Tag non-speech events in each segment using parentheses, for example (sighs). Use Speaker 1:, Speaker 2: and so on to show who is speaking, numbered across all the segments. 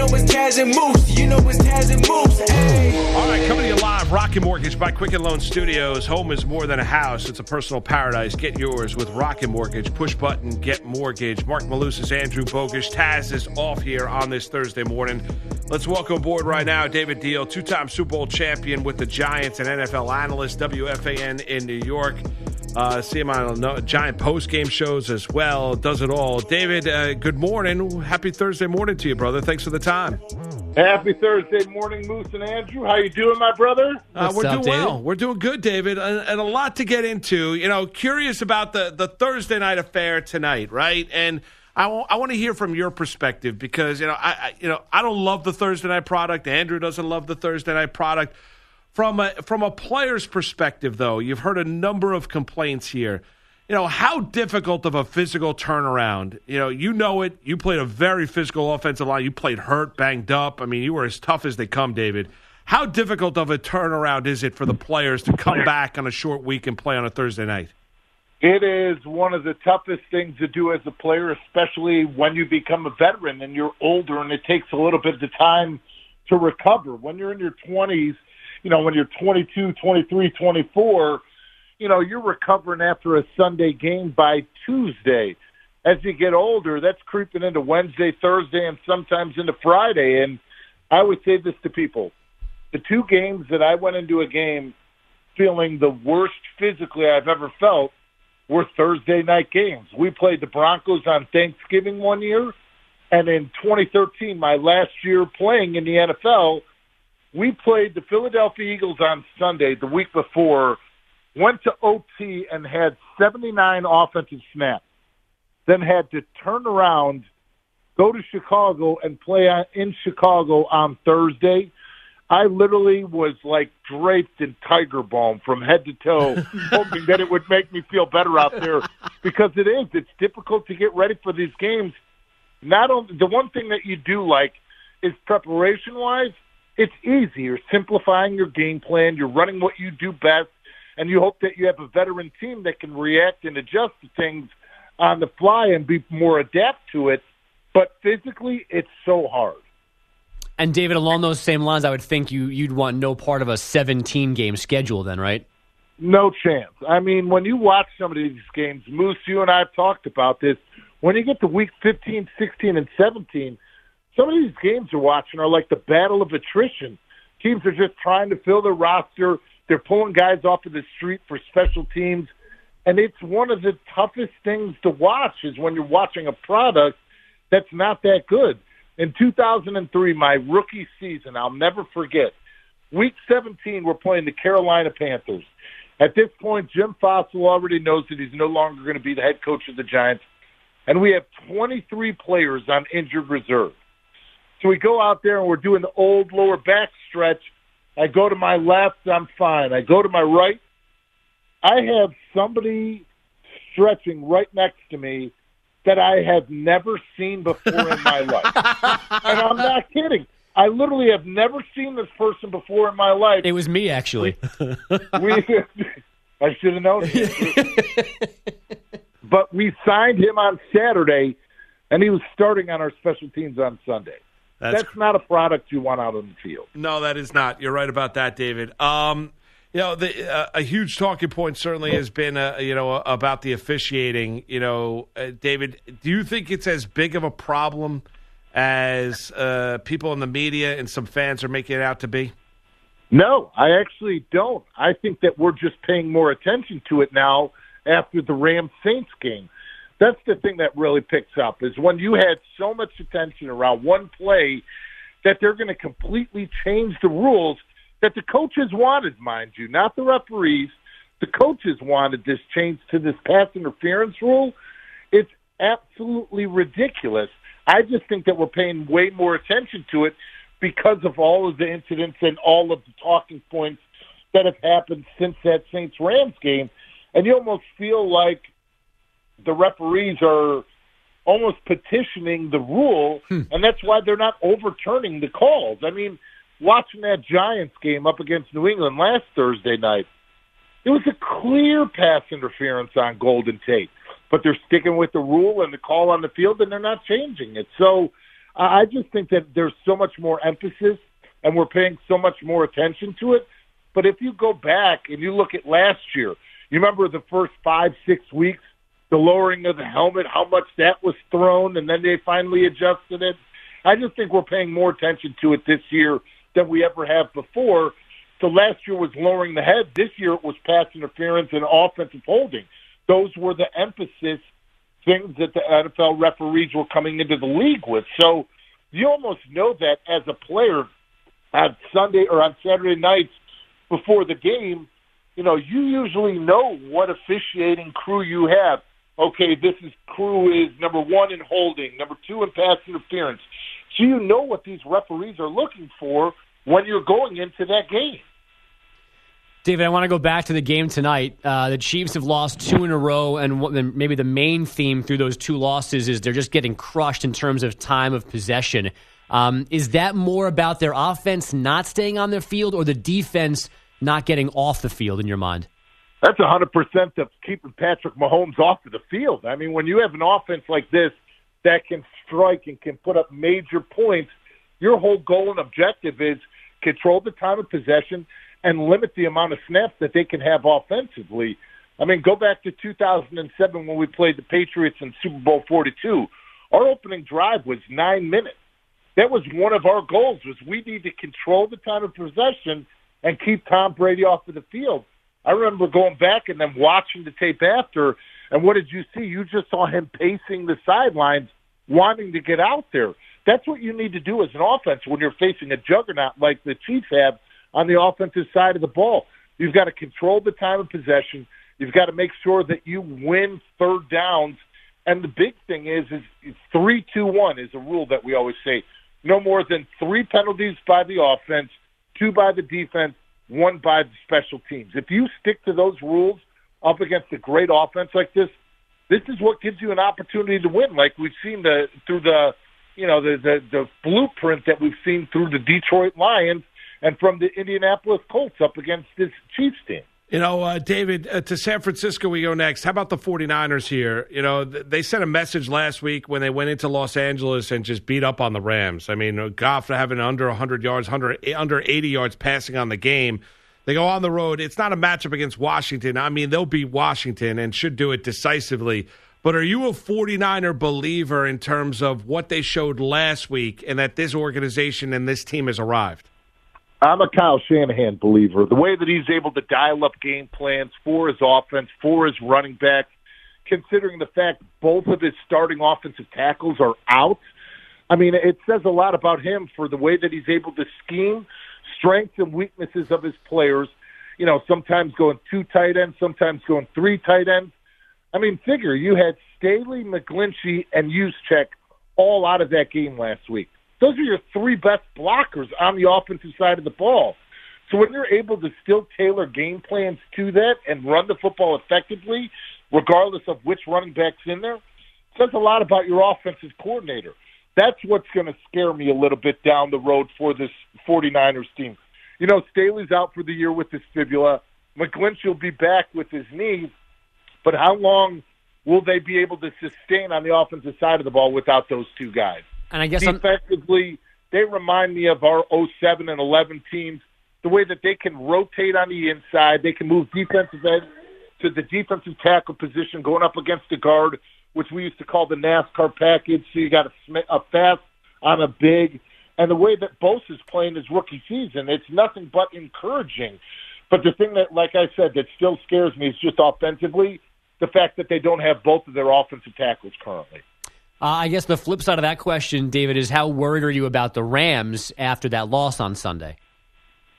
Speaker 1: Know it's Taz and Moose. You know it's Taz and Moose. Hey.
Speaker 2: All right, coming to you live, Rocket Mortgage by Quicken Loan Studios. Home is more than a house; it's a personal paradise. Get yours with Rocket Mortgage. Push button, get mortgage. Marc Malusis, Andrew Bogusch. Taz is off here on this Thursday morning. Let's welcome aboard right now David Diehl, two-time Super Bowl champion with the Giants and NFL analyst, WFAN in New York. Uh, see him on no, giant post-game shows as well. Does it all. David, uh, good morning. Happy Thursday morning to you, brother. Thanks for the time.
Speaker 3: Happy Thursday morning, Moose and Andrew. How you doing, my brother?
Speaker 2: Uh, we're
Speaker 4: up,
Speaker 2: doing well. We're doing good, David, and, and a lot to get into. You know, curious about the the Thursday night affair tonight, right? And I want to hear from your perspective because you know I, I you know I don't love the Thursday night product. Andrew doesn't love the Thursday night product. From a from a player's perspective, though, you've heard a number of complaints here. You know how difficult of a physical turnaround. You know, you know it. You played a very physical offensive line. You played hurt, banged up. I mean, you were as tough as they come, David. How difficult of a turnaround is it for the players to come back on a short week and play on a Thursday night?
Speaker 3: It is one of the toughest things to do as a player, especially when you become a veteran and you're older and it takes a little bit of time to recover. When you're in your 20s, you know, when you're 22, 23, 24, you know, you're recovering after a Sunday game by Tuesday. As you get older, that's creeping into Wednesday, Thursday, and sometimes into Friday. And I would say this to people. The two games that I went into a game feeling the worst physically I've ever felt were Thursday night games. We played the Broncos on Thanksgiving one year, and in 2013, my last year playing in the NFL, we played the Philadelphia Eagles on Sunday the week before, went to OT and had 79 offensive snaps, then had to turn around, go to Chicago and play in Chicago on Thursday. I literally was like draped in tiger balm from head to toe, (laughs) hoping that it would make me feel better out there because it is. It's difficult to get ready for these games. Not only the one thing that you do like is preparation wise, it's easy. You're simplifying your game plan. You're running what you do best, and you hope that you have a veteran team that can react and adjust to things on the fly and be more adapt to it. But physically, it's so hard.
Speaker 4: And David, along those same lines, I would think you you'd want no part of a 17 game schedule, then, right?
Speaker 3: No chance. I mean, when you watch some of these games, Moose, you and I have talked about this. When you get to week 15, 16, and 17, some of these games you're watching are like the battle of attrition. Teams are just trying to fill their roster. They're pulling guys off of the street for special teams. And it's one of the toughest things to watch is when you're watching a product that's not that good. In 2003, my rookie season, I'll never forget. Week 17, we're playing the Carolina Panthers. At this point, Jim Fassel already knows that he's no longer going to be the head coach of the Giants. And we have 23 players on injured reserve. So we go out there and we're doing the old lower back stretch. I go to my left, I'm fine. I go to my right. I have somebody stretching right next to me that I have never seen before in my life. (laughs) and I'm not kidding. I literally have never seen this person before in my life.
Speaker 4: It was me, actually. (laughs)
Speaker 3: We, I should have known. (laughs) but we signed him on Saturday, and he was starting on our special teams on Sunday.
Speaker 2: That's,
Speaker 3: That's not a product you want out on the field.
Speaker 2: No, that is not. You're right about that, David. Um, you know, the, uh, a huge talking point certainly has been, uh, you know, about the officiating. You know, uh, David, do you think it's as big of a problem as uh, people in the media and some fans are making it out to be?
Speaker 3: No, I actually don't. I think that we're just paying more attention to it now after the Rams Saints game. That's the thing that really picks up is when you had so much attention around one play that they're going to completely change the rules that the coaches wanted, mind you, not the referees. The coaches wanted this change to this pass interference rule. It's absolutely ridiculous. I just think that we're paying way more attention to it because of all of the incidents and all of the talking points that have happened since that Saints Rams game. And you almost feel like the referees are almost petitioning the rule,
Speaker 4: Hmm.
Speaker 3: and that's why they're not overturning the calls. I mean, watching that Giants game up against New England last Thursday night, it was a clear pass interference on Golden Tate, but they're sticking with the rule and the call on the field, and they're not changing it. So I I just think that there's so much more emphasis, and we're paying so much more attention to it. But if you go back and you look at last year, you remember the first five, six weeks, the lowering of the helmet, how much that was thrown, and then they finally adjusted it. I just think we're paying more attention to it this year than we ever have before. So last year was lowering the head. This year it was pass interference and offensive holding. Those were the emphasis things that the NFL referees were coming into the league with. So you almost know that as a player on Sunday or on Saturday nights before the game, you know, you usually know what officiating crew you have. Okay, this is crew is number one in holding, number two in pass interference. So you know what these referees are looking for when you're going into that game.
Speaker 4: David, I want to go back to the game tonight. Uh, the Chiefs have lost two in a row, and maybe the main theme through those two losses is they're just getting crushed in terms of time of possession. Um, is that more about their offense not staying on their field or the defense not getting off the field in your mind?
Speaker 3: That's a hundred percent of keeping Patrick Mahomes off of the field. I mean, when you have an offense like this that can strike and can put up major points, your whole goal and objective is control the time of possession and limit the amount of snaps that they can have offensively. I mean, go back to 2007 when we played the Patriots in Super Bowl 42. Our opening drive was nine minutes. That was one of our goals was we need to control the time of possession and keep Tom Brady off of the field. I remember going back and then watching the tape after, and what did you see? You just saw him pacing the sidelines, wanting to get out there. That's what you need to do as an offense when you're facing a juggernaut like the Chiefs have on the offensive side of the ball. You've got to control the time of possession. You've got to make sure that you win third downs. And the big thing is, is three, two, one is a rule that we always say. No more than three penalties by the offense, two by the defense, one by the special teams. If you stick to those rules up against a great offense like this, this is what gives you an opportunity to win. Like we've seen the through the you know the the, the blueprint that we've seen through the Detroit Lions and from the Indianapolis Colts up against this Chiefs team.
Speaker 2: You know, uh, David, uh, to San Francisco we go next. How about the 49ers here? You know, th- they sent a message last week when they went into Los Angeles and just beat up on the Rams. I mean, Goff having under 100 yards, 100, under 80 yards passing on the game. They go on the road. It's not a matchup against Washington. I mean, they'll beat Washington and should do it decisively. But are you a 49er believer in terms of what they showed last week and that this organization and this team has arrived?
Speaker 3: I'm a Kyle Shanahan believer. The way that he's able to dial up game plans for his offense, for his running back, considering the fact both of his starting offensive tackles are out. I mean, it says a lot about him for the way that he's able to scheme strengths and weaknesses of his players. You know, sometimes going two tight ends, sometimes going three tight ends. I mean, figure you had Staley, McGlinchey, and Juszczyk all out of that game last week. Those are your three best blockers on the offensive side of the ball. So when you're able to still tailor game plans to that and run the football effectively, regardless of which running back's in there, says a lot about your offensive coordinator. That's what's going to scare me a little bit down the road for this 49ers team. You know, Staley's out for the year with his fibula. McGlinchey will be back with his knee, but how long will they be able to sustain on the offensive side of the ball without those two guys?
Speaker 4: And I guess I'm,
Speaker 3: defensively, they remind me of our 07 and 11 teams. The way that they can rotate on the inside, they can move defensive end to the defensive tackle position, going up against the guard, which we used to call the NASCAR package. So you got a, a fast on a big, and the way that Bosa's playing his rookie season, it's nothing but encouraging. But the thing that, like I said, that still scares me is just offensively the fact that they don't have both of their offensive tackles currently.
Speaker 4: Uh, I guess the flip side of that question, David, is how worried are you about the Rams after that loss on Sunday?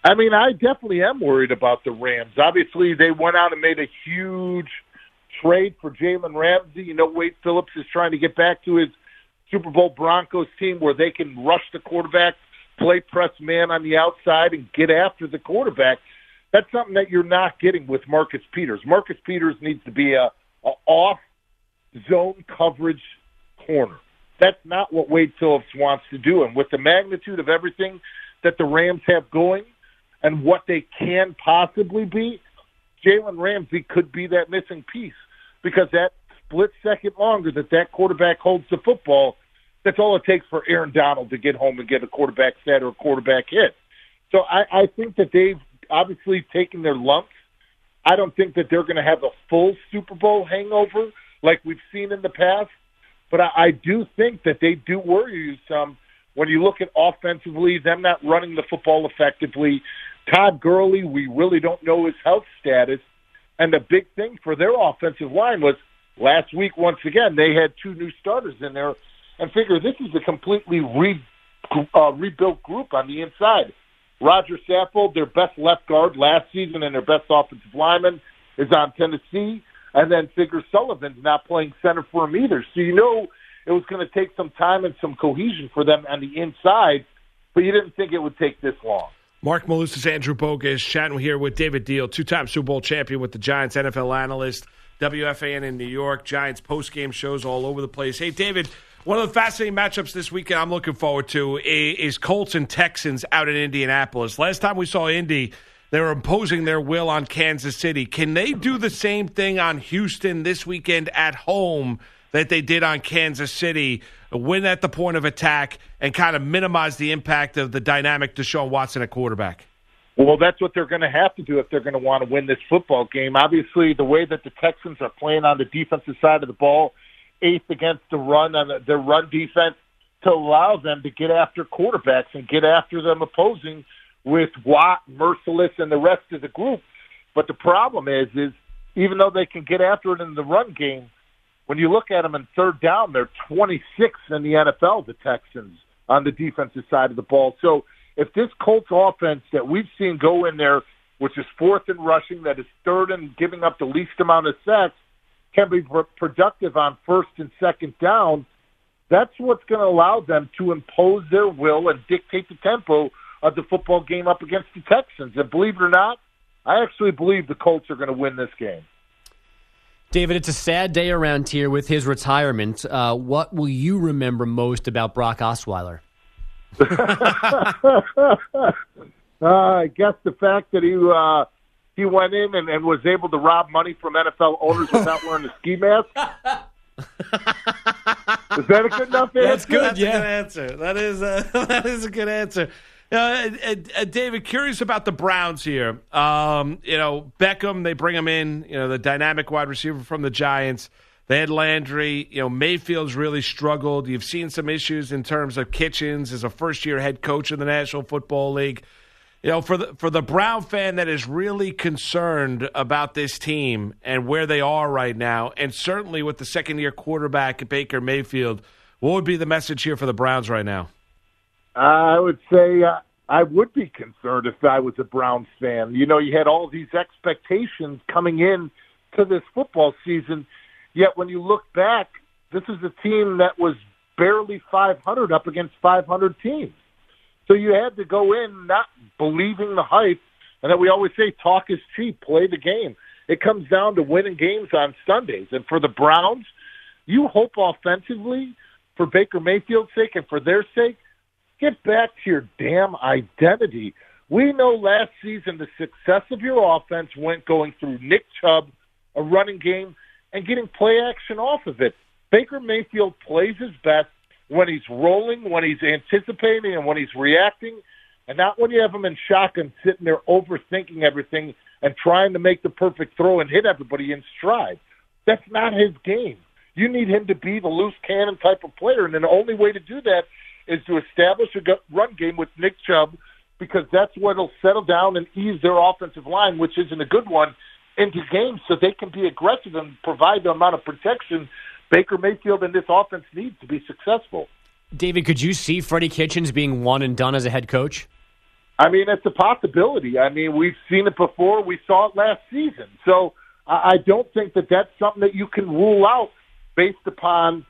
Speaker 3: I mean, I definitely am worried about the Rams. Obviously, they went out and made a huge trade for Jalen Ramsey. You know, Wade Phillips is trying to get back to his Super Bowl Broncos team where they can rush the quarterback, play press man on the outside, and get after the quarterback. That's something that you're not getting with Marcus Peters. Marcus Peters needs to be a, a off zone coverage corner. That's not what Wade Phillips wants to do. And with the magnitude of everything that the Rams have going and what they can possibly be, Jalen Ramsey could be that missing piece because that split second longer that that quarterback holds the football, that's all it takes for Aaron Donald to get home and get a quarterback set or a quarterback hit. So I, I think that they've obviously taken their lumps. I don't think that they're going to have a full Super Bowl hangover like we've seen in the past, but I, I do think that they do worry you some when you look at offensively, them not running the football effectively. Todd Gurley, we really don't know his health status. And the big thing for their offensive line was last week, once again, they had two new starters in there and figure this is a completely re, uh, rebuilt group on the inside. Roger Saffold, their best left guard last season and their best offensive lineman, is on Tennessee. And then Figure Sullivan's not playing center for him either. So you know it was going to take some time and some cohesion for them on the inside, but you didn't think it would take this long.
Speaker 2: Marc Malusis, Andrew Bogus, chatting here with David Diehl, two-time Super Bowl champion with the Giants, NFL analyst, WFAN in New York, Giants post-game shows all over the place. Hey, David, one of the fascinating matchups this weekend I'm looking forward to is Colts and Texans out in Indianapolis. Last time we saw Indy, they were imposing their will on Kansas City. Can they do the same thing on Houston this weekend at home that they did on Kansas City? Win at the point of attack and kind of minimize the impact of the dynamic Deshaun Watson at quarterback?
Speaker 3: Well, that's what they're going to have to do if they're going to want to win this football game. Obviously, the way that the Texans are playing on the defensive side of the ball, eighth against the run on their run defense, to allow them to get after quarterbacks and get after them opposing with Watt, Mercilus, and the rest of the group. But the problem is, is even though they can get after it in the run game, when you look at them in third down, they're 26th in the NFL, the Texans, on the defensive side of the ball. So if this Colts offense that we've seen go in there, which is fourth in rushing, that is third in giving up the least amount of sacks, can be productive on first and second down, that's what's going to allow them to impose their will and dictate the tempo of the football game up against the Texans. And believe it or not, I actually believe the Colts are going to win this game.
Speaker 4: David, it's a sad day around here with his retirement. Uh, what will you remember most about Brock Osweiler? (laughs)
Speaker 3: uh, I guess the fact that he uh, he went in and, and, was able to rob money from NFL owners (laughs) without wearing a ski mask. is that a good enough answer?
Speaker 2: That's good. That's yeah, good answer. That is a, (laughs) that is a good answer. Uh, uh, David, curious about the Browns here. Um, you know, Beckham, they bring him in. You know, the dynamic wide receiver from the Giants. They had Landry. You know, Mayfield's really struggled. You've seen some issues in terms of Kitchens as a first year head coach in the National Football League. You know, for the for the Brown fan that is really concerned about this team and where they are right now, and certainly with the second year quarterback Baker Mayfield, what would be the message here for the Browns right now?
Speaker 3: I would say uh, I would be concerned if I was a Browns fan. You know, you had all these expectations coming in to this football season Yet when you look back, this is a team that was barely 500 up against 500 teams. So you had to go in not believing the hype, and that we always say talk is cheap, play the game. It comes down to winning games on Sundays. And for the Browns, you hope offensively for Baker Mayfield's sake and for their sake, get back to your damn identity. We know last season the success of your offense went going through Nick Chubb, a running game and getting play action off of it. Baker Mayfield plays his best when he's rolling, when he's anticipating, and when he's reacting, and not when you have him in shock and sitting there overthinking everything and trying to make the perfect throw and hit everybody in stride. That's not his game. You need him to be the loose cannon type of player, and the only way to do that is to establish a run game with Nick Chubb because that's what'll settle down and ease their offensive line, which isn't a good one into games so they can be aggressive and provide the amount of protection Baker Mayfield and this offense needs to be successful.
Speaker 4: David, could you see Freddie Kitchens being one and done as a head coach?
Speaker 3: I mean, it's a possibility. I mean, we've seen it before. We saw it last season. So I don't think that that's something that you can rule out based upon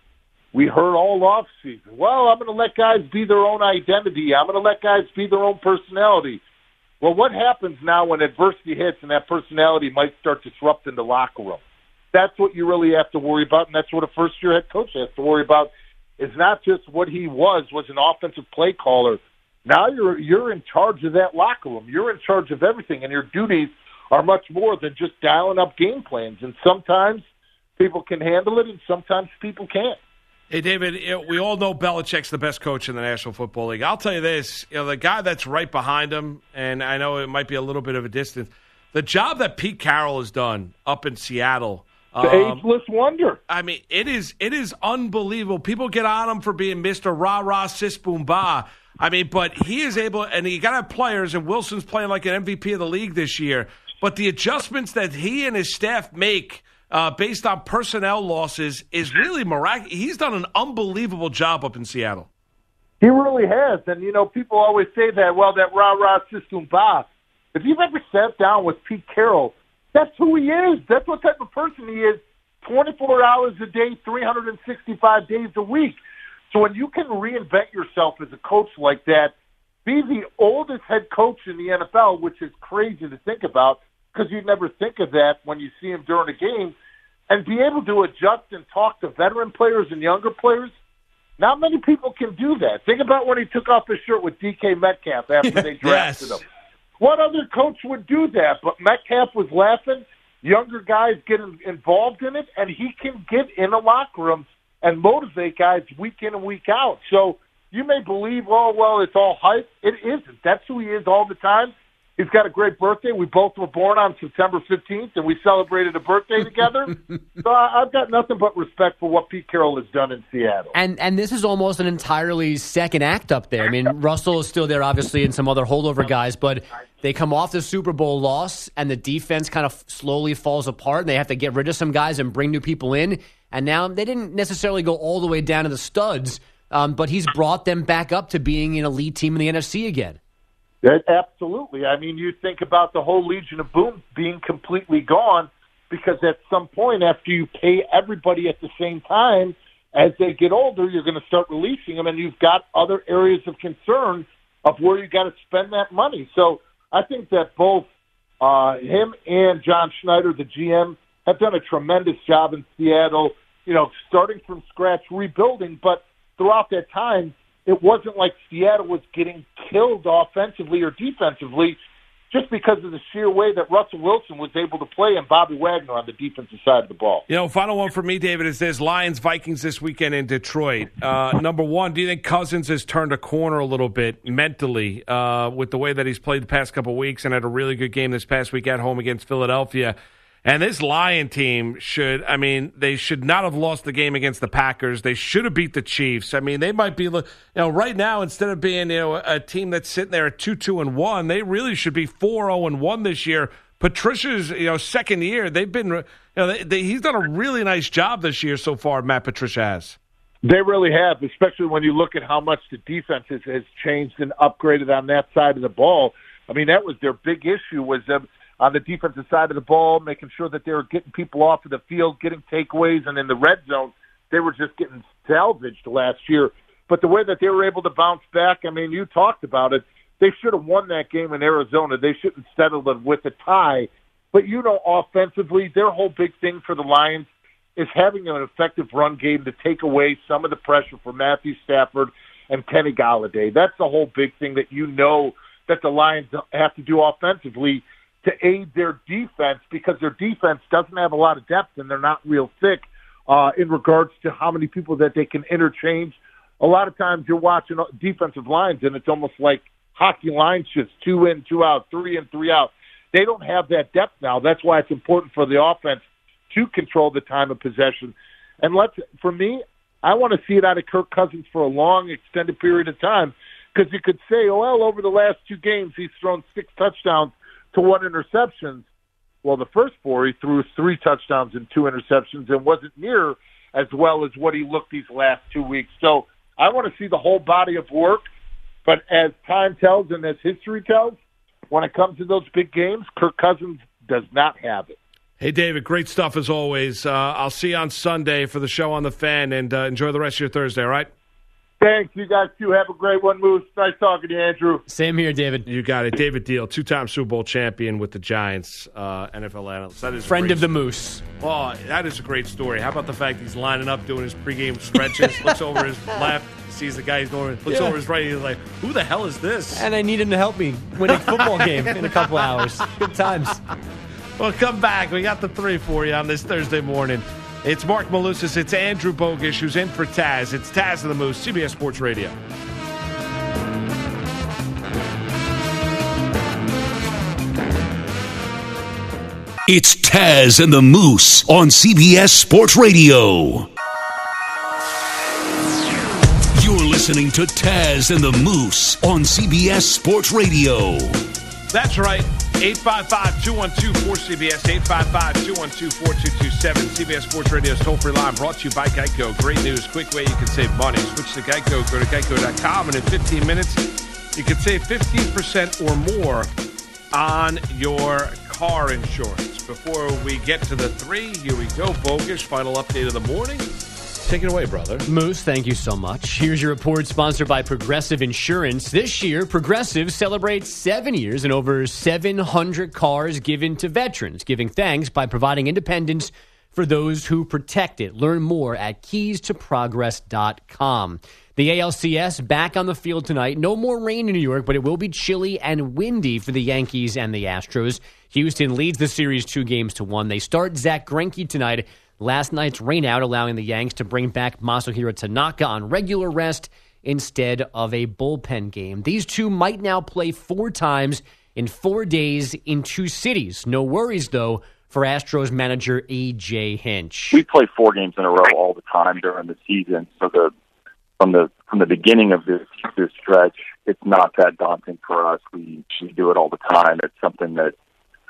Speaker 3: we heard all off season. Well, I'm going to let guys be their own identity. I'm going to let guys be their own personality. Well, what happens now when adversity hits and that personality might start disrupting the locker room? That's what you really have to worry about, and that's what a first year head coach has to worry about. Is not just what he was was an offensive play caller. Now you're you're in charge of that locker room. You're in charge of everything, and your duties are much more than just dialing up game plans. And sometimes people can handle it, and sometimes people can't.
Speaker 2: Hey, David, we all know Belichick's the best coach in the National Football League. I'll tell you this: you know, the guy that's right behind him, and I know it might be a little bit of a distance. The job that Pete Carroll has done up in Seattle,
Speaker 3: the um, ageless wonder.
Speaker 2: I mean, it is it is unbelievable. People get on him for being Mister Rah Rah Sis Boom Ba. I mean, but he is able, and he got to have players, and Wilson's playing like an MVP of the league this year. But the adjustments that he and his staff make uh, based on personnel losses is really miraculous. He's done an unbelievable job up in Seattle.
Speaker 3: He really has. And, you know, people always say that, well, that rah rah system boss. If you've ever sat down with Pete Carroll, that's who he is. That's what type of person he is 24 hours a day, 365 days a week. So when you can reinvent yourself as a coach like that, be the oldest head coach in the NFL, which is crazy to think about because you never think of that when you see him during a game, and be able to adjust and talk to veteran players and younger players. Not many people can do that. Think about when he took off his shirt with DK Metcalf after (laughs) they drafted
Speaker 2: yes.
Speaker 3: him. What other coach would do that? But Metcalf was laughing. Younger guys get involved in it, and he can get in a locker room and motivate guys week in and week out. So you may believe, oh, well, it's all hype. It isn't. That's who he is all the time. He's got a great birthday. We both were born on September 15th, and we celebrated a birthday (laughs) together. so I, I've got nothing but respect for what Pete Carroll has done in Seattle.
Speaker 4: And and this is almost an entirely second act up there. I mean, Russell is still there, obviously, and some other holdover guys, but they come off the Super Bowl loss, and the defense kind of slowly falls apart, and they have to get rid of some guys and bring new people in. And now they didn't necessarily go all the way down to the studs, um, but he's brought them back up to being an elite team in the NFC again.
Speaker 3: Absolutely. I mean, you think about the whole Legion of Boom being completely gone because at some point, after you pay everybody at the same time, as they get older, you're going to start releasing them, and you've got other areas of concern of where you got to spend that money. So I think that both uh, him and John Schneider, the GM, have done a tremendous job in Seattle. You know, starting from scratch, rebuilding, but throughout that time, it wasn't like Seattle was getting killed offensively or defensively just because of the sheer way that Russell Wilson was able to play and Bobby Wagner on the defensive side of the ball.
Speaker 2: You know, final one for me, David, is this Lions Vikings this weekend in Detroit. Uh, number one, do you think Cousins has turned a corner a little bit mentally uh, with the way that he's played the past couple weeks and had a really good game this past week at home against Philadelphia? And this Lion team should, I mean, they should not have lost the game against the Packers. They should have beat the Chiefs. I mean, they might be, you know, right now, instead of being, you know, a team that's sitting there at 2 2 and 1, they really should be 4 0 and 1 this year. Patricia's, you know, second year, they've been, you know, they, they, he's done a really nice job this year so far, Matt Patricia has.
Speaker 3: They really have, especially when you look at how much the defense has, has changed and upgraded on that side of the ball. I mean, that was their big issue was them on the defensive side of the ball, making sure that they were getting people off of the field, getting takeaways, and in the red zone, they were just getting salvaged last year. But the way that they were able to bounce back, I mean, you talked about it. They should have won that game in Arizona. They shouldn't settle it with a tie. But you know, offensively, their whole big thing for the Lions is having an effective run game to take away some of the pressure from Matthew Stafford and Kenny Golladay. That's the whole big thing that you know that the Lions have to do offensively to aid their defense because their defense doesn't have a lot of depth and they're not real thick uh, in regards to how many people that they can interchange. A lot of times you're watching defensive lines and it's almost like hockey line shifts, two in, two out, three in, three out. They don't have that depth now. That's why it's important for the offense to control the time of possession. And let's, for me, I want to see it out of Kirk Cousins for a long, extended period of time because you could say, oh, well, over the last two games, he's thrown six touchdowns to one interceptions. Well, the first four, he threw three touchdowns and two interceptions and wasn't near as well as what he looked these last two weeks. So I want to see the whole body of work. But as time tells and as history tells, when it comes to those big games, Kirk Cousins does not have it.
Speaker 2: Hey, David, great stuff as always. Uh, I'll see you on Sunday for the show on the fan, and uh, enjoy the rest of your Thursday. All right.
Speaker 3: Thanks, you guys too. Have a great one, Moose. Nice talking to you, Andrew.
Speaker 4: Same here, David.
Speaker 2: You got it, David Diehl, two-time Super Bowl champion with the Giants, uh, NFL analyst. That is a
Speaker 4: Friend of the
Speaker 2: story.
Speaker 4: Moose.
Speaker 2: Oh, that is a great story. How about the fact he's lining up, doing his pregame stretches, (laughs) looks over his left, sees the guy he's going, looks
Speaker 4: Yeah.
Speaker 2: over his right, he's like, "Who the hell is this?"
Speaker 4: And I need him to help me win a football (laughs) game in a couple hours. Good times.
Speaker 2: Well, come back. We got the three for you on this Thursday morning. It's Marc Malusis. It's Andrew Bogish who's in for Taz. It's Taz and the Moose, CBS Sports Radio.
Speaker 5: It's Taz and the Moose on CBS Sports Radio. You're listening to Taz and the Moose on CBS Sports Radio.
Speaker 2: That's right. 855-212-4CBS, 855-212-4227. CBS Sports Radio's toll-free line brought to you by Geico. Great news, quick way you can save money. Switch to Geico, go to geico.com, and in 15 minutes, you can save 15% or more on your car insurance. Before we get to the three, here we go. Bogus, final update of the morning. Take it away, brother.
Speaker 4: Moose, thank you so much. Here's your report sponsored by Progressive Insurance. This year, Progressive celebrates seven years and over 700 cars given to veterans, giving thanks by providing independence for those who protect it. Learn more at keystoprogress.com. The ALCS back on the field tonight. No more rain in New York, but it will be chilly and windy for the Yankees and the Astros. Houston leads the series two games to one. They start Zach Greinke tonight. Last night's rainout allowing the Yanks to bring back Masahiro Tanaka on regular rest instead of a bullpen game. These two might now play four times in four days in two cities. No worries, though, for Astros manager A.J. Hinch.
Speaker 6: we play four games in a row all the time during the season. So the from the from the beginning of this this stretch, it's not that daunting for us. We we do it all the time. It's something that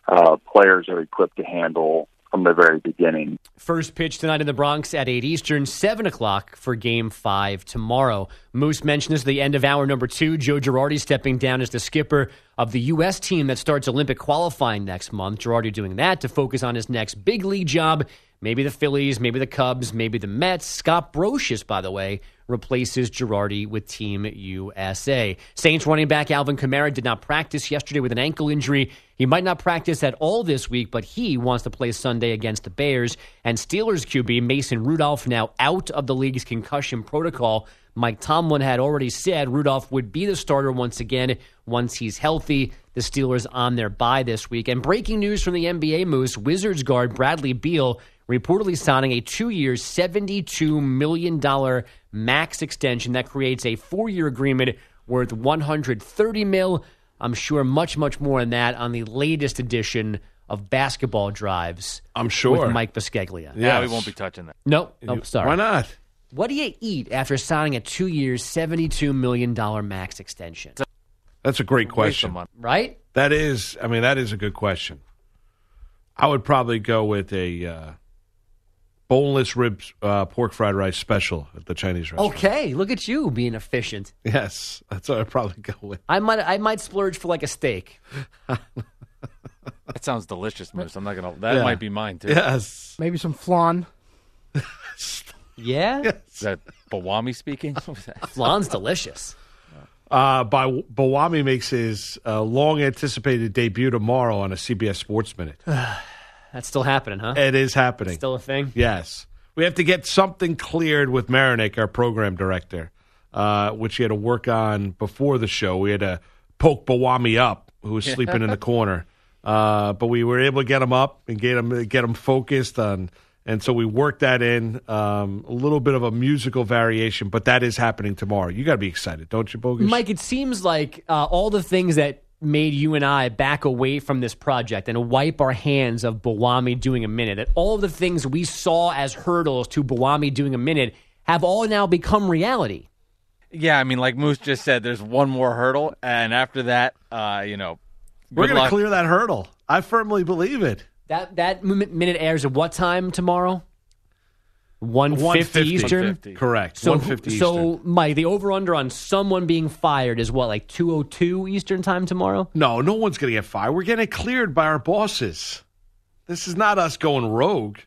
Speaker 6: uh, players are equipped to handle from the very beginning.
Speaker 4: First pitch tonight in the Bronx at 8 Eastern, 7 o'clock for game five tomorrow. Moose mentioned this at the end of hour number two. Joe Girardi stepping down as the skipper of the U.S. team that starts Olympic qualifying next month. Girardi doing that to focus on his next big league job. Maybe the Phillies, maybe the Cubs, maybe the Mets. Scott Brosius, by the way, replaces Girardi with Team USA. Saints running back Alvin Kamara did not practice yesterday with an ankle injury. He might not practice at all this week, but he wants to play Sunday against the Bears. And Steelers QB Mason Rudolph now out of the league's concussion protocol. Mike Tomlin had already said Rudolph would be the starter once again once he's healthy. The Steelers on their bye this week. And breaking news from the NBA Moose Wizards guard Bradley Beal reportedly signing a two year, $72 million max extension that creates a four year agreement worth 130 mil. I'm sure much, much more than that on the latest edition of Basketball Drives
Speaker 2: I'm sure.
Speaker 4: with Mike Bisceglia.
Speaker 2: Yeah,
Speaker 7: we won't be touching that.
Speaker 4: No, Nope. Oh, sorry.
Speaker 2: Why not?
Speaker 4: What do you eat after signing a two year, $72 million max extension?
Speaker 2: That's a great question.
Speaker 4: Right?
Speaker 2: That is, I mean, that is a good question. I would probably go with a uh, boneless ribs uh, pork fried rice special at the Chinese restaurant.
Speaker 4: Okay. Look at you being efficient.
Speaker 2: Yes, that's what I'd probably go with.
Speaker 4: I might, I might splurge for like a steak.
Speaker 7: That sounds delicious, Moose. I'm not gonna. That
Speaker 2: Yeah.
Speaker 7: might be mine too.
Speaker 2: Yes.
Speaker 8: Maybe some flan. (laughs)
Speaker 4: Yeah?
Speaker 7: Is that Bawami speaking? What was that?
Speaker 4: Flan's delicious.
Speaker 2: Uh, by Bawami makes his uh, long anticipated debut tomorrow on a CBS Sports Minute. (sighs) (sighs) (sighs)
Speaker 4: That's still happening, huh?
Speaker 2: It is happening.
Speaker 4: Still a thing?
Speaker 2: Yes. We have to get something cleared with Marinick, our program director, uh, which he had to work on before the show. We had to poke Bawami up, who was (laughs) sleeping in the corner. Uh, but we were able to get him up and get him get him focused on, and so we worked that in. Um, a little bit of a musical variation, but that is happening tomorrow. You got to be excited, don't you, Bogus?
Speaker 4: Mike, it seems like uh, all the things that made you and I back away from this project and wipe our hands of Bawami doing a minute, that all of the things we saw as hurdles to Bawami doing a minute have all now become reality.
Speaker 7: Yeah, I mean, like Moose just said, there's one more hurdle, and after that, uh, you know,
Speaker 2: We're going to
Speaker 7: luck.
Speaker 2: clear that hurdle. I firmly believe it.
Speaker 4: That that minute airs at what time tomorrow? 150
Speaker 2: 150.
Speaker 4: Eastern.
Speaker 7: 150.
Speaker 2: Correct.
Speaker 4: So,
Speaker 2: 150
Speaker 4: so
Speaker 2: Eastern.
Speaker 4: Mike, the over under on someone being fired is what, like 202 Eastern time tomorrow?
Speaker 2: No, no one's going to get fired. We're getting it cleared by our bosses. This is not us going rogue.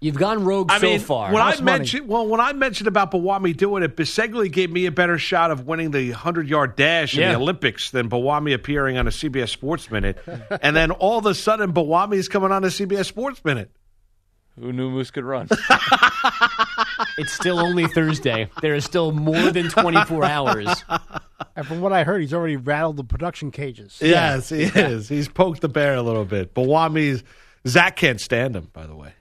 Speaker 4: You've gone rogue
Speaker 2: I
Speaker 4: so
Speaker 2: mean,
Speaker 4: far.
Speaker 2: when I
Speaker 8: House money.
Speaker 2: mentioned well, when I mentioned about Bawami doing it, Bisegli gave me a better shot of winning the hundred yard dash in the Olympics than Bawami appearing on a CBS Sports Minute. (laughs) and then all of a sudden, Bawami is coming on a CBS Sports Minute.
Speaker 7: Who knew Moose could run? (laughs)
Speaker 4: It's still only Thursday. There is still more than 24 hours. (laughs)
Speaker 8: And from what I heard, he's already rattled the production cages.
Speaker 2: Yes, he is. He's poked the bear a little bit. But Bawami's Zach can't stand him. By the way,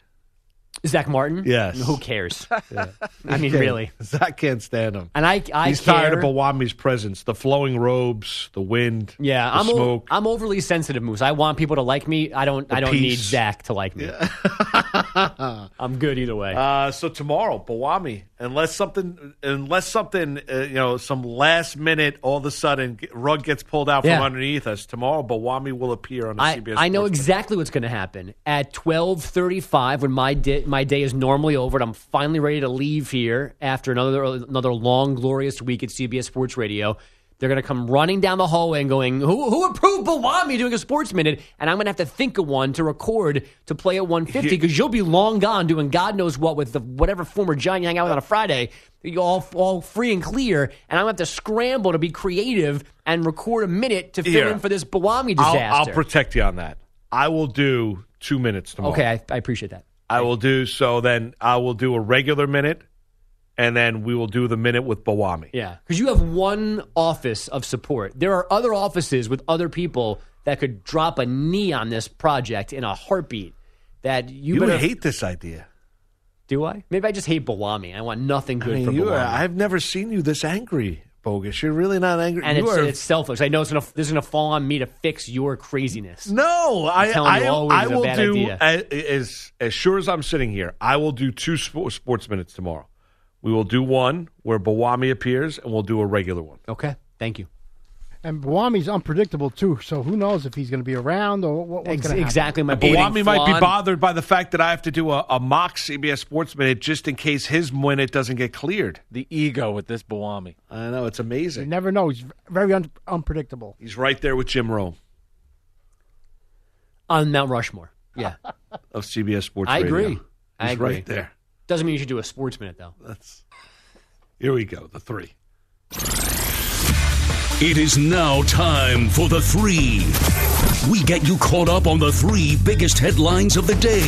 Speaker 4: Zach Martin?
Speaker 2: Yes.
Speaker 4: Who cares? (laughs) I mean, really.
Speaker 2: Zach can't stand him.
Speaker 4: And I, I
Speaker 2: He's
Speaker 4: care.
Speaker 2: tired of Bawami's presence, the flowing robes, the wind,
Speaker 4: Yeah,
Speaker 2: the
Speaker 4: I'm
Speaker 2: smoke.
Speaker 4: I'm overly sensitive, Moose. I want people to like me. I don't. I don't need. Zach to like me. (laughs) I'm good either way.
Speaker 2: Uh, so tomorrow, Bawami, unless something, unless something, uh, you know, some last minute, all of a sudden, rug gets pulled out
Speaker 4: Yeah.
Speaker 2: from underneath us. Tomorrow, Bawami will appear on the
Speaker 4: I,
Speaker 2: CBS.
Speaker 4: I know
Speaker 2: Sports
Speaker 4: exactly what's going to happen at 12:35 when my day, my day is normally over and I'm finally ready to leave here after another another long glorious week at CBS Sports Radio. They're going to come running down the hallway and going, "Who who approved Bawami doing a sports minute?" And I'm going to have to think of one to record to play at 150 because you'll be long gone doing God knows what with the whatever former John you hang out with on a Friday. You all all free and clear, and I'm going to have to scramble to be creative and record a minute to fill
Speaker 2: Here.
Speaker 4: in for this Bawami
Speaker 2: I'll,
Speaker 4: disaster.
Speaker 2: I'll protect you on that. I will do two minutes tomorrow.
Speaker 4: Okay, I, I appreciate that.
Speaker 2: I will do so. Then I will do a regular minute, and then we will do the minute with Bawami.
Speaker 4: Yeah, because you have one office of support. There are other offices with other people that could drop a knee on this project in a heartbeat. That you,
Speaker 2: You
Speaker 4: better
Speaker 2: hate this idea.
Speaker 4: Do I? Maybe I just hate Bawami. I want nothing good
Speaker 2: I mean,
Speaker 4: for
Speaker 2: you
Speaker 4: Bawami.
Speaker 2: are, I've never seen you this angry, bogus. You're really not angry.
Speaker 4: and
Speaker 2: you
Speaker 4: it's,
Speaker 2: are
Speaker 4: it's selfish. I know it's gonna, this is going to fall on me to fix your craziness.
Speaker 2: No, I,
Speaker 4: you
Speaker 2: I,
Speaker 4: always
Speaker 2: I
Speaker 4: a
Speaker 2: will
Speaker 4: bad
Speaker 2: do
Speaker 4: idea.
Speaker 2: as, as as sure as I'm sitting here. I will do two sports minutes tomorrow. We will do one where Bawami appears, and we'll do a regular one.
Speaker 4: Okay, thank you.
Speaker 8: And Bawami's unpredictable too, so who knows if he's going to be around or what, what's
Speaker 4: Ex-
Speaker 8: going to happen.
Speaker 4: exactly my
Speaker 2: Bawami might be bothered by the fact that I have to do a, a mock CBS Sports minute just in case his minute doesn't get cleared.
Speaker 7: the ego with this Bawami.
Speaker 2: I know it's amazing.
Speaker 8: You never know. He's very un- unpredictable.
Speaker 2: He's right there with Jim Rome
Speaker 4: on Mount Rushmore. Yeah, (laughs)
Speaker 2: of CBS Sports.
Speaker 4: I
Speaker 2: Radio.
Speaker 4: agree. I
Speaker 2: He's
Speaker 4: agree.
Speaker 2: right there.
Speaker 4: Doesn't mean you should do a sports minute though.
Speaker 2: That's here we go. The three.
Speaker 5: It is now time for the three. We get you caught up on the three biggest headlines of the day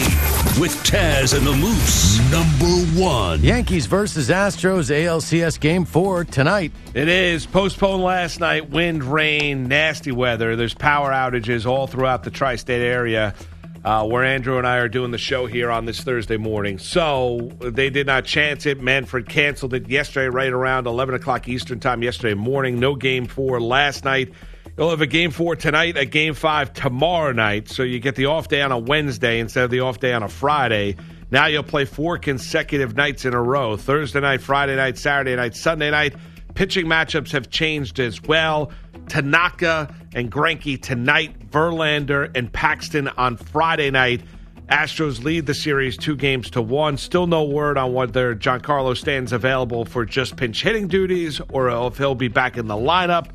Speaker 5: with Taz and the Moose. Number one.
Speaker 9: Yankees versus Astros ALCS Game 4 tonight.
Speaker 2: It is postponed last night. Wind, rain, nasty weather. There's power outages all throughout the tri state area uh, where Andrew and I are doing the show here on this Thursday morning. So they did not chance it. Manfred canceled it yesterday, right around 11 o'clock Eastern Time yesterday morning. No game four last night. You'll have a game four tonight, a game five tomorrow night. So you get the off day on a Wednesday instead of the off day on a Friday. Now you'll play four consecutive nights in a row Thursday night, Friday night, Saturday night, Sunday night. Pitching matchups have changed as well. Tanaka and Greinke tonight, Verlander and Paxton on Friday night. Astros lead the series two games to one. Still no word on whether Giancarlo Stanton's available for just pinch hitting duties or if he'll be back in the lineup.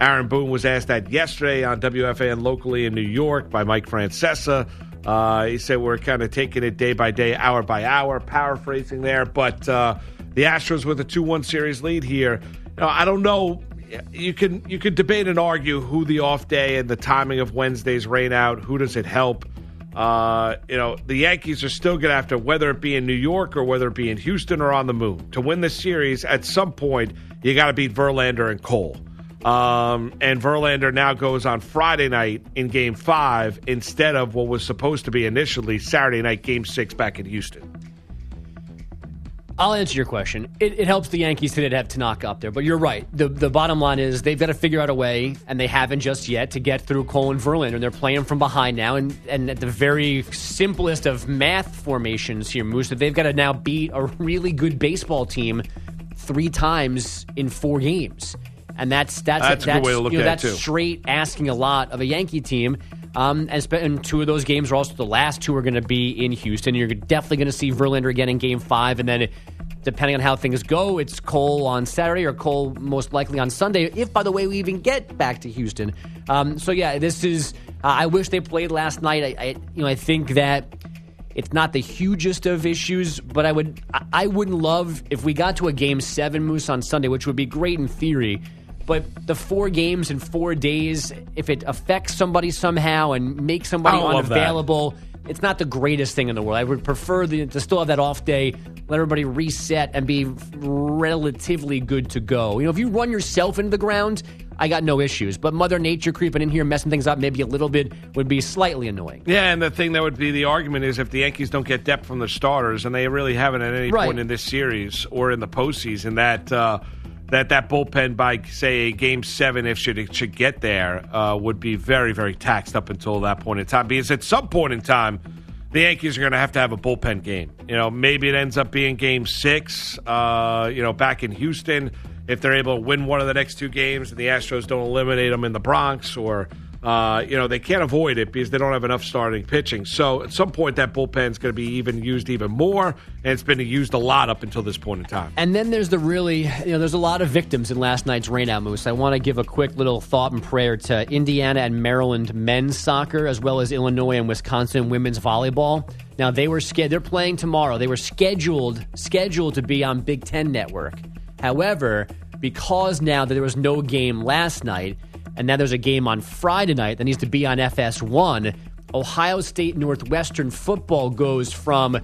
Speaker 2: Aaron Boone was asked that yesterday on WFAN locally in New York by Mike Francesa. Uh, he said we're kind of taking it day by day, hour by hour, paraphrasing there. But uh, the Astros with a two-one series lead here. Know, I don't know. You can you can debate and argue who the off day and the timing of Wednesday's rain out. Who does it help? Uh, you know, the Yankees are still going to have to, whether it be in New York or whether it be in Houston or on the moon, to win this series. At some point, you got to beat Verlander and Cole. Um, and Verlander now goes on Friday night in Game Five instead of what was supposed to be initially Saturday night Game Six back in Houston.
Speaker 4: I'll answer your question. It, it helps the Yankees today to have Tanaka up there, but you're right. The the bottom line is they've got to figure out a way, and they haven't just yet, to get through Cole and Verlander. And they're playing from behind now, and, and at the very simplest of math formations here, Moose, that they've got to now beat a really good baseball team three times in four games. And that's that's
Speaker 2: That's a good way to look
Speaker 4: you know,
Speaker 2: at it,
Speaker 4: that's
Speaker 2: too.
Speaker 4: straight asking a lot of a Yankee team. Um, and, and two of those games are also the last two are going to be in Houston. You're definitely going to see Verlander again in Game Five, and then depending on how things go, it's Cole on Saturday or Cole most likely on Sunday. If, by the way, we even get back to Houston. Um, so yeah, this is Uh, I wish they played last night. I, I, you know, I think that it's not the hugest of issues, but I would, I wouldn't love if we got to a game seven moose on Sunday, which would be great in theory. But the four games in four days, if it affects somebody somehow and makes somebody
Speaker 2: I don't love that.
Speaker 4: unavailable, it's not the greatest thing in the world. I would prefer the, to still have that off day, let everybody reset and be relatively good to go. You know, if you run yourself into the ground, I got no issues. But Mother Nature creeping in here, messing things up maybe a little bit, would be slightly annoying.
Speaker 2: Yeah, and the thing that would be the argument is if the Yankees don't get depth from the starters, and they really haven't at any
Speaker 4: Right.
Speaker 2: point in this series or in the postseason, that uh, that that bullpen by say game seven, if should it should get there, uh, would be very very taxed up until that point in time. Because at some point in time. The Yankees are going to have to have a bullpen game. You know, maybe it ends up being Game Six. Uh, you know, back in Houston, if they're able to win one of the next two games, and the Astros don't eliminate them in the Bronx, or uh, you know, they can't avoid it because they don't have enough starting pitching. So at some point, that bullpen is going to be even used even more, and it's been used a lot up until this point in time.
Speaker 4: And then there's the really, you know, there's a lot of victims in last night's rainout moose. I want to give a quick little thought and prayer to Indiana and Maryland men's soccer, as well as Illinois and Wisconsin women's volleyball. Now they were ske- they're playing tomorrow. They were scheduled scheduled to be on Big Ten Network. However, because now that there was no game last night, and now there's a game on Friday night that needs to be on FS1, Ohio State Northwestern football goes from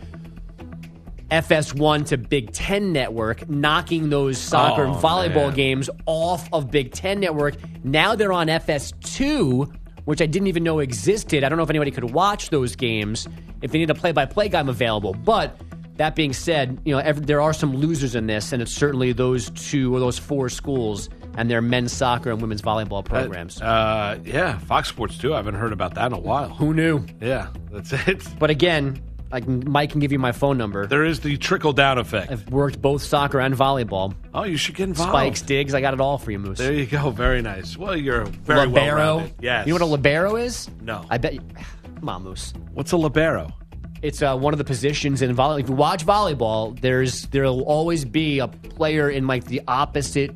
Speaker 4: FS1 to Big Ten Network, knocking those soccer and
Speaker 2: Oh,
Speaker 4: volleyball
Speaker 2: man.
Speaker 4: games off of Big Ten Network. Now they're on FS2, which I didn't even know existed. I don't know if anybody could watch those games. If they need a play-by-play guy, I'm available. But that being said, you know ev there are some losers in this, and it's certainly those two or those four schools and their men's soccer and women's volleyball programs.
Speaker 2: Uh, yeah, Fox Sports too. I haven't heard about that in a while.
Speaker 4: Who knew?
Speaker 2: Yeah, that's (laughs) it.
Speaker 4: But again, I can, Mike can give you my phone number.
Speaker 2: There is the trickle down effect.
Speaker 4: I've worked both soccer and volleyball.
Speaker 2: Oh, you should get involved.
Speaker 4: Spikes, digs. I got it all for you, Moose.
Speaker 2: There you go. Very nice. Well, you're very well
Speaker 4: libero.
Speaker 2: rounded. Yes.
Speaker 4: You know what a libero is?
Speaker 2: No.
Speaker 4: I bet. You, (sighs) come on, Moose.
Speaker 2: What's a libero?
Speaker 4: It's uh, one of the positions in volleyball. If you watch volleyball, there's there'll always be a player in like the opposite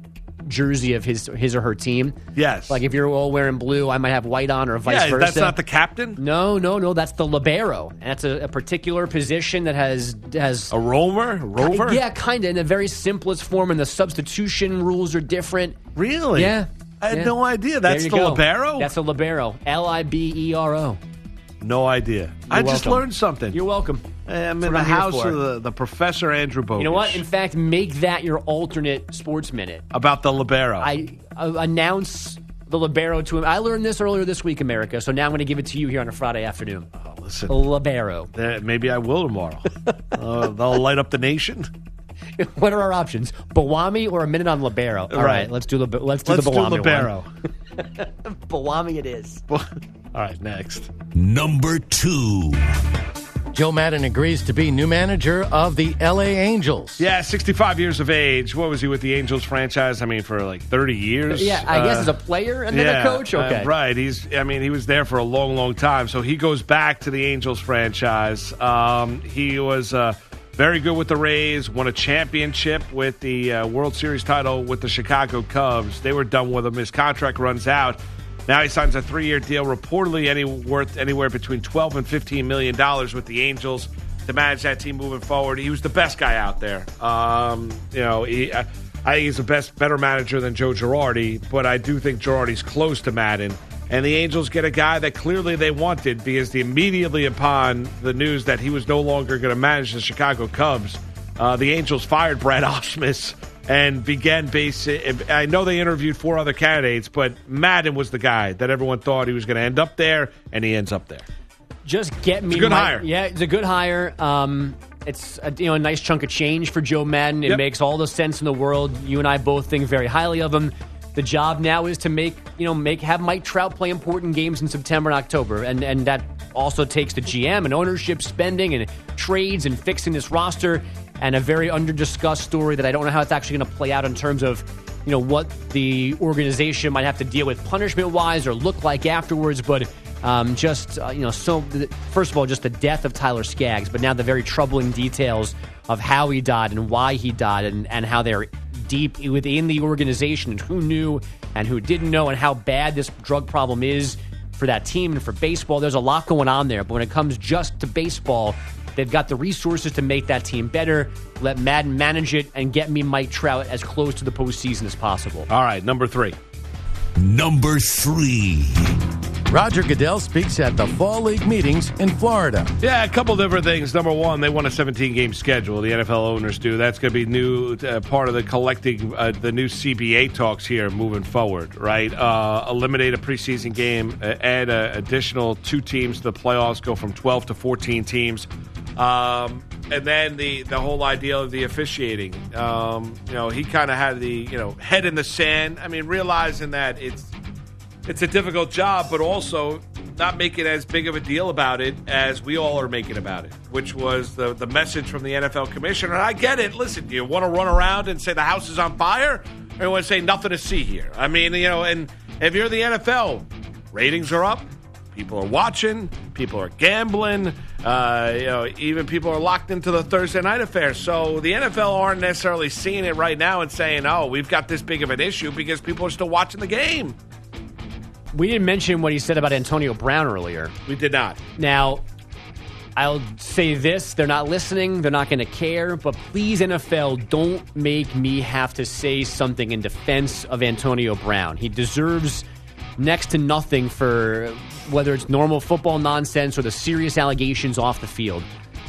Speaker 4: jersey of his his or her team.
Speaker 2: Yes.
Speaker 4: Like if you're all wearing blue, I might have white on, or vice
Speaker 2: yeah,
Speaker 4: versa.
Speaker 2: that's not the captain.
Speaker 4: No, no, no. That's the libero. And that's a, a particular position that has has
Speaker 2: A rover, a rover.
Speaker 4: Yeah, kind of in the very simplest form, and the substitution rules are different.
Speaker 2: Really?
Speaker 4: Yeah.
Speaker 2: I had
Speaker 4: Yeah.
Speaker 2: no idea. That's the
Speaker 4: go.
Speaker 2: libero.
Speaker 4: That's a libero. L I B E R O.
Speaker 2: no idea. I just
Speaker 4: welcome.
Speaker 2: learned something.
Speaker 4: You're welcome.
Speaker 2: I'm in the
Speaker 4: I'm
Speaker 2: house of the, the Professor Andrew Bogus.
Speaker 4: You know what? In fact, make that your alternate sports minute.
Speaker 2: about the libero.
Speaker 4: I uh, announce the libero to him. I learned this earlier this week, America. So now I'm going to give it to you here on a Friday afternoon.
Speaker 2: oh, listen,
Speaker 4: The libero.
Speaker 2: eh, maybe I will tomorrow. (laughs) uh, they'll light up the nation. (laughs)
Speaker 4: what are our options? Bawami or a minute on libero? All right,
Speaker 2: Right.
Speaker 4: let's do the let's do
Speaker 2: Let's
Speaker 4: the
Speaker 2: do
Speaker 4: Bawami
Speaker 2: libero.
Speaker 4: one. (laughs) Bawami it is. (laughs)
Speaker 2: All right, next.
Speaker 5: Number two.
Speaker 9: Joe Maddon agrees to be new manager of the LA Angels.
Speaker 2: Yeah, 65 years of age. What was he with the Angels franchise? I mean, for like 30 years.
Speaker 4: Yeah, I guess
Speaker 2: Uh,
Speaker 4: as a player and then
Speaker 2: yeah,
Speaker 4: a coach.
Speaker 2: uh,
Speaker 4: Okay,
Speaker 2: right. He's. I mean, he was there for a long, long time. So he goes back to the Angels franchise. Um, he was uh, very good with the Rays. Won a championship with the uh, World Series title with the Chicago Cubs. They were done with him. His contract runs out. Now he signs a three-year deal, reportedly any worth anywhere between 12 and 15 million dollars with the Angels to manage that team moving forward. He was the best guy out there. Um, you know, he, I, I think he's the best, better manager than Joe Girardi, but I do think Girardi's close to Maddon. And the Angels get a guy that clearly they wanted because the, immediately upon the news that he was no longer going to manage the Chicago Cubs, uh, the Angels fired Brad (laughs) Ausmus and began base. I know they interviewed four other candidates, but Maddon was the guy that everyone thought he was going to end up there, and he ends up there.
Speaker 4: just get me
Speaker 2: It's a good
Speaker 4: my-
Speaker 2: hire.
Speaker 4: Yeah, it's a good hire. Um, it's a, you know a nice chunk of change for Joe Maddon. It
Speaker 2: Yep.
Speaker 4: makes all the sense in the world. You and I both think very highly of him. The job now is to make you know make have Mike Trout play important games in September and October, and and that also takes the GM and ownership spending and trades and fixing this roster and a very under discussed story that I don't know how it's actually going to play out in terms of you know what the organization might have to deal with punishment wise or look like afterwards, but. Um, just uh, you know, so first of all, just the death of Tyler Skaggs, but now the very troubling details of how he died and why he died, and, and how they're deep within the organization and who knew and who didn't know, and how bad this drug problem is for that team and for baseball. There's a lot going on there, but when it comes just to baseball, they've got the resources to make that team better. Let Maddon manage it and get me Mike Trout as close to the postseason as possible.
Speaker 2: All right, number three.
Speaker 5: Number three.
Speaker 9: Roger Goodell speaks at the Fall League meetings in Florida.
Speaker 2: Yeah, a couple different things. Number one, they want a 17 game schedule. The NFL owners do. That's going to be new uh, part of the collecting uh, the new CBA talks here moving forward. Right, uh, eliminate a preseason game, uh, add a additional two teams to the playoffs, go from 12 to 14 teams. Um, and then the the whole idea of the officiating. Um, you know, he kind of had the you know head in the sand. I mean, realizing that it's it's a difficult job, but also not making as big of a deal about it as we all are making about it, which was the the message from the NFL commissioner. And I get it. Listen, do you want to run around and say the house is on fire, or you want to say nothing to see here? I mean, you know, and if you're the NFL, ratings are up. People are watching. People are gambling. Uh, you know, even people are locked into the Thursday night affair. So the NFL aren't necessarily seeing it right now and saying, "Oh, we've got this big of an issue," because people are still watching the game.
Speaker 4: We didn't mention what he said about Antonio Brown earlier.
Speaker 2: We did not.
Speaker 4: Now, I'll say this they're not listening, they're not going to care, but please, NFL, don't make me have to say something in defense of Antonio Brown. He deserves next to nothing for whether it's normal football nonsense or the serious allegations off the field.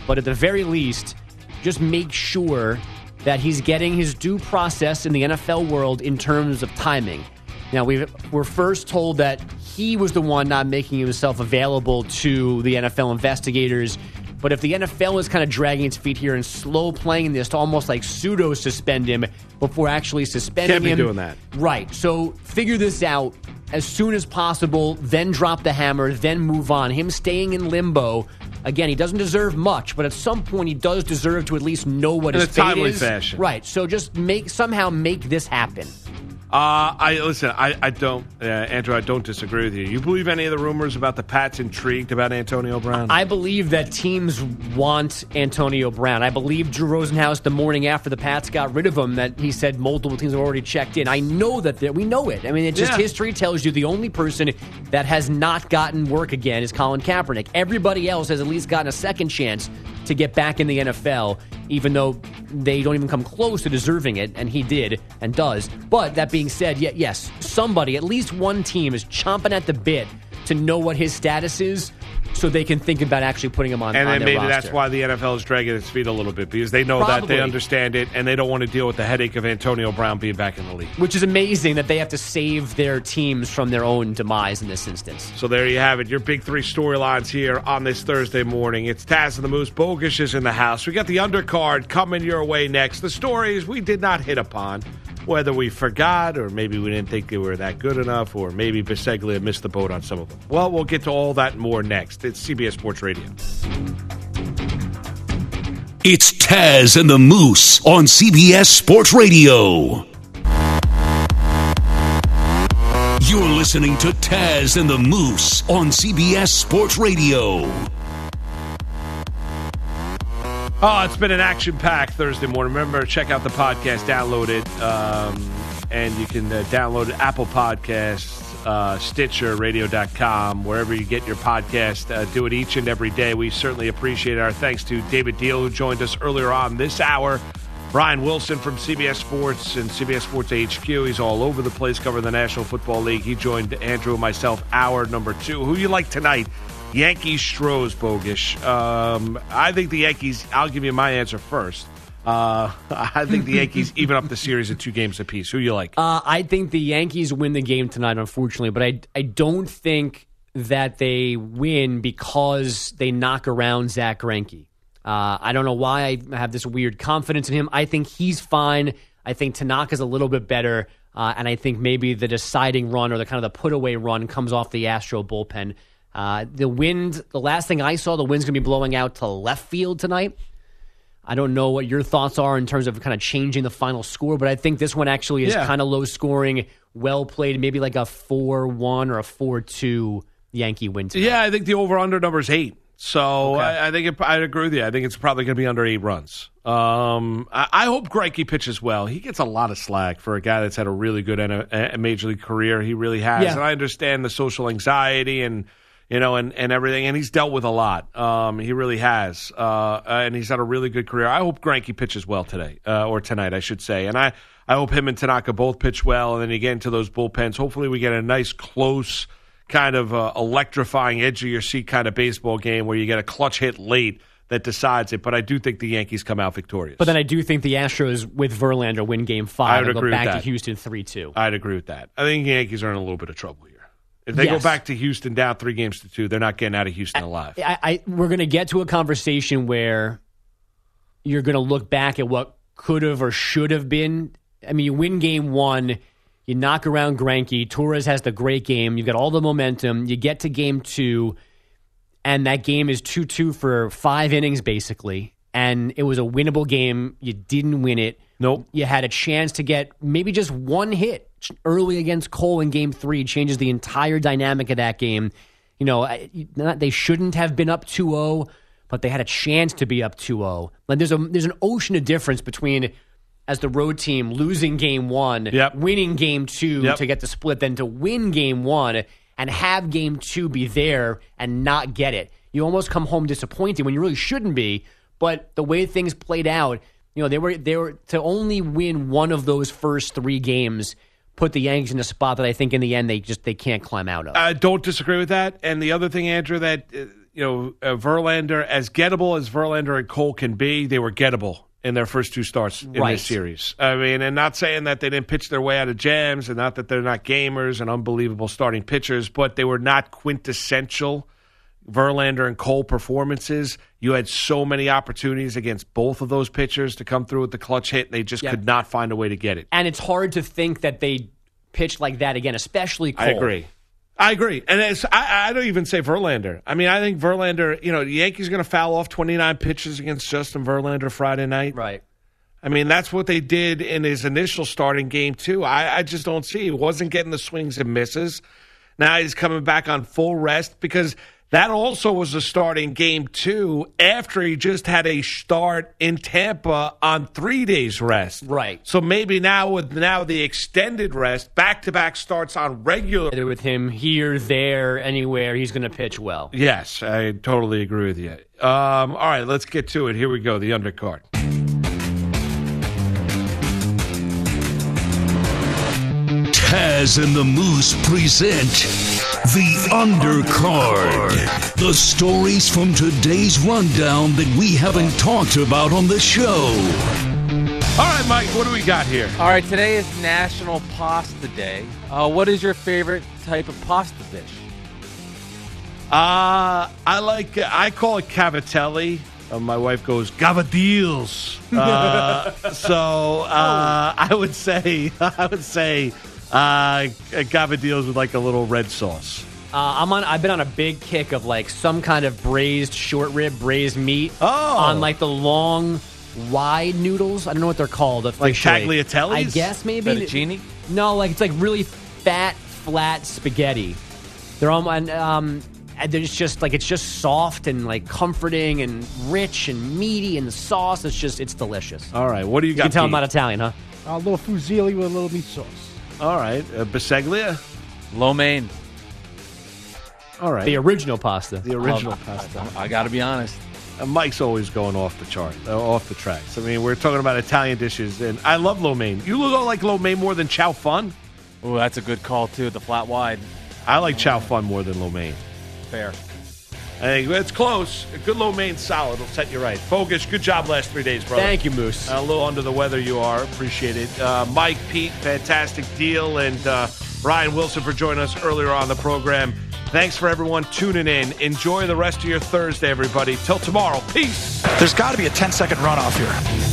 Speaker 4: But at the very least, just make sure that he's getting his due process in the NFL world in terms of timing. Now, we were first told that he was the one not making himself available to the NFL investigators. But if the NFL is kind of dragging its feet here and slow playing this to almost like pseudo suspend him before actually suspending
Speaker 2: Can't be
Speaker 4: him,
Speaker 2: doing that.
Speaker 4: Right. So figure this out as soon as possible, then drop the hammer, then move on. Him staying in limbo. Again, he doesn't deserve much, but at some point he does deserve to at least know what
Speaker 2: In
Speaker 4: his
Speaker 2: a
Speaker 4: fate
Speaker 2: timely
Speaker 4: is.
Speaker 2: fashion.
Speaker 4: Right. So just make somehow make this happen.
Speaker 2: Uh, I listen. I, I don't, uh, Andrew. I don't disagree with you. You believe any of the rumors about the Pats intrigued about Antonio Brown?
Speaker 4: I believe that teams want Antonio Brown. I believe Drew Rosenhaus the morning after the Pats got rid of him that he said multiple teams have already checked in. I know that we know it. I mean, it just
Speaker 2: Yeah.
Speaker 4: history tells you the only person that has not gotten work again is Colin Kaepernick. Everybody else has at least gotten a second chance to get back in the NFL, even though they don't even come close to deserving it, and he did and does. But that being said, yeah, yes, somebody, at least one team, is chomping at the bit to know what his status is, so they can think about actually putting him on.
Speaker 2: and
Speaker 4: on
Speaker 2: then maybe
Speaker 4: roster.
Speaker 2: that's why the NFL is dragging its feet a little bit because they know that they understand it and they don't want to deal with the headache of Antonio Brown being back in the league.
Speaker 4: Which is amazing that they have to save their teams from their own demise in this instance.
Speaker 2: So there you have it. Your big three storylines here on this Thursday morning. It's Taz and the Moose. Bogish is in the house. We got the undercard coming your way next. The stories we did not hit upon, whether we forgot or maybe we didn't think they were that good enough, or maybe Biseglia missed the boat on some of them. Well, we'll get to all that more next. It's CBS Sports Radio.
Speaker 5: It's Taz and the Moose on CBS Sports Radio. You're listening to Taz and the Moose on CBS Sports Radio.
Speaker 2: Oh, it's been an action packed Thursday morning. Remember, check out the podcast, download it, um, and you can uh, download Apple Podcasts, uh, Stitcher, radio.com, wherever you get your podcast. Uh, do it each and every day. We certainly appreciate. Our thanks to David Diehl, who joined us earlier on this hour. Ryan Wilson from CBS Sports and CBS Sports HQ. He's all over the place covering the National Football League. He joined Andrew and myself, hour number two. Who you like tonight? Yankees Stros Bogish. Um, I think the Yankees. I'll give you my answer first. Uh, (laughs) I think the Yankees (laughs) even up the series at two games apiece. Who do you like?
Speaker 4: Uh, I think the Yankees win the game tonight, unfortunately, but I I don't think that they win because they knock around Zach Greinke. Uh, I don't know why I have this weird confidence in him. I think he's fine. I think Tanaka's a little bit better, uh, and I think maybe the deciding run or the kind of the put away run comes off the Astro bullpen. Uh, the wind, the last thing I saw, the wind's going to be blowing out to left field tonight. I don't know what your thoughts are in terms of kind of changing the final score, but I think this one actually is
Speaker 2: Yeah.
Speaker 4: kind of low scoring, well played, maybe like a 4 1 or a 4 2 Yankee win. tonight.
Speaker 2: Yeah, I think the over under number is eight. So I, I think it, I'd agree with you. I think it's probably going to be under eight runs. Um, I, I hope Greinke pitches well. He gets a lot of slack for a guy that's had a really good N- a major league career. He really has,
Speaker 4: Yeah.
Speaker 2: and I understand the social anxiety and you know and, and everything. And he's dealt with a lot. Um, he really has, uh, and he's had a really good career. I hope Greinke pitches well today uh, or tonight, I should say. And I I hope him and Tanaka both pitch well, and then you get into those bullpens. Hopefully, we get a nice close kind of uh, electrifying edge of your seat kind of baseball game where you get a clutch hit late that decides it. But I do think the Yankees come out victorious.
Speaker 4: But then I do think the Astros with Verlander win Game Five
Speaker 2: I would
Speaker 4: and go
Speaker 2: agree with
Speaker 4: back to. Houston three two.
Speaker 2: I'd agree with that. I think the Yankees are in a little bit of trouble here. If they
Speaker 4: Yes.
Speaker 2: go back to Houston down three games to two, they're not getting out of Houston alive.
Speaker 4: I, I we're going to get to a conversation where you're going to look back at what could have or should have been. I mean, you win game one, you knock around Greinke. Torres has the great game. You've got all the momentum. You get to game two, and that game is 2 2 for five innings, basically. And it was a winnable game. You didn't win it.
Speaker 2: Nope.
Speaker 4: You had a chance to get maybe just one hit early against Cole in game three, changes the entire dynamic of that game. You know, not, they shouldn't have been up 2 0, but they had a chance to be up 2 0. Like there's, a, there's an ocean of difference between as the road team losing game one,
Speaker 2: Yep.
Speaker 4: winning game two
Speaker 2: Yep.
Speaker 4: to get the split, then to win game one and have game two be there and not get it. You almost come home disappointed when you really shouldn't be. But the way things played out, you know, they were they were to only win one of those first three games put the Yankees in a spot that I think in the end they just they can't climb out of.
Speaker 2: I don't disagree with that. And the other thing, Andrew, that uh, you know, uh, Verlander, as gettable as Verlander and Cole can be, they were gettable in their first two starts in
Speaker 4: Right.
Speaker 2: this series. I mean, and not saying that they didn't pitch their way out of jams, and not that they're not gamers and unbelievable starting pitchers, but they were not quintessential Verlander and Cole performances. You had so many opportunities against both of those pitchers to come through with the clutch hit, they just
Speaker 4: Yeah.
Speaker 2: could not find a way to get it.
Speaker 4: and it's hard to think that they pitched like that again, especially Cole.
Speaker 2: I agree. I agree, and it's, I, I don't even say Verlander. I mean, I think Verlander. You know, the Yankees going to foul off twenty nine pitches against Justin Verlander Friday night.
Speaker 4: Right.
Speaker 2: I mean, that's what they did in his initial starting game too. I, I just don't see. He wasn't getting the swings and misses. Now he's coming back on full rest because that also was a starting game two after he just had a start in Tampa on three days rest.
Speaker 4: Right.
Speaker 2: So maybe now with now the extended rest, back to back starts on regular
Speaker 4: with him here, there, anywhere, he's going to pitch well.
Speaker 2: Yes, I totally agree with you. Um, all right, let's get to it. Here we go. The undercard.
Speaker 5: Taz and the Moose present The Undercard. The stories from today's rundown that we haven't talked about on the show.
Speaker 2: All right, Mike, what do we got here?
Speaker 7: All right, today is National Pasta Day. Uh, what is your favorite type of pasta dish?
Speaker 2: Uh, I like, I call it cavatelli. Uh, my wife goes, gavadils. Uh, (laughs) so uh, I would say, (laughs) I would say uh, deals with like a little red sauce.
Speaker 4: Uh, I'm on. I've been on a big kick of like some kind of braised short rib, braised meat
Speaker 2: Oh.
Speaker 4: on like the long, wide noodles. I don't know what they're called.
Speaker 2: Like
Speaker 4: officially.
Speaker 2: tagliatellis?
Speaker 4: I guess maybe.
Speaker 7: Fettuccine?
Speaker 4: No, like it's like really fat, flat spaghetti. They're all and um, and they're just like it's just soft and like comforting and rich and meaty, and the sauce it's just it's delicious.
Speaker 2: All right, what do you
Speaker 4: You
Speaker 2: got?
Speaker 4: can tell I'm
Speaker 2: Pete?
Speaker 4: not Italian, huh?
Speaker 8: A little fusilli with a little meat sauce.
Speaker 2: All right, uh, biseglia.
Speaker 7: Lo mein.
Speaker 2: All right,
Speaker 4: The original pasta.
Speaker 2: the original pasta.
Speaker 7: I got to be honest.
Speaker 2: Uh, Mike's always going off the chart, uh, off the tracks. I mean, we're talking about Italian dishes, and I love lo mein. You look like lo mein more than chow fun.
Speaker 7: Oh, that's a good call too. The flat wide.
Speaker 2: I like chow fun more than lo mein.
Speaker 7: Fair.
Speaker 2: I think it's close. A good lo mein solid will set you right. Focus. Good job last three days, brother.
Speaker 4: Thank you, Moose.
Speaker 2: A little under the weather you are. Appreciate it. Uh, Mike, Pete, fantastic deal. And uh, Ryan Wilson for joining us earlier on the program. Thanks for everyone tuning in. Enjoy the rest of your Thursday, everybody. Till tomorrow. Peace.
Speaker 10: There's got to be a 10 second runoff here.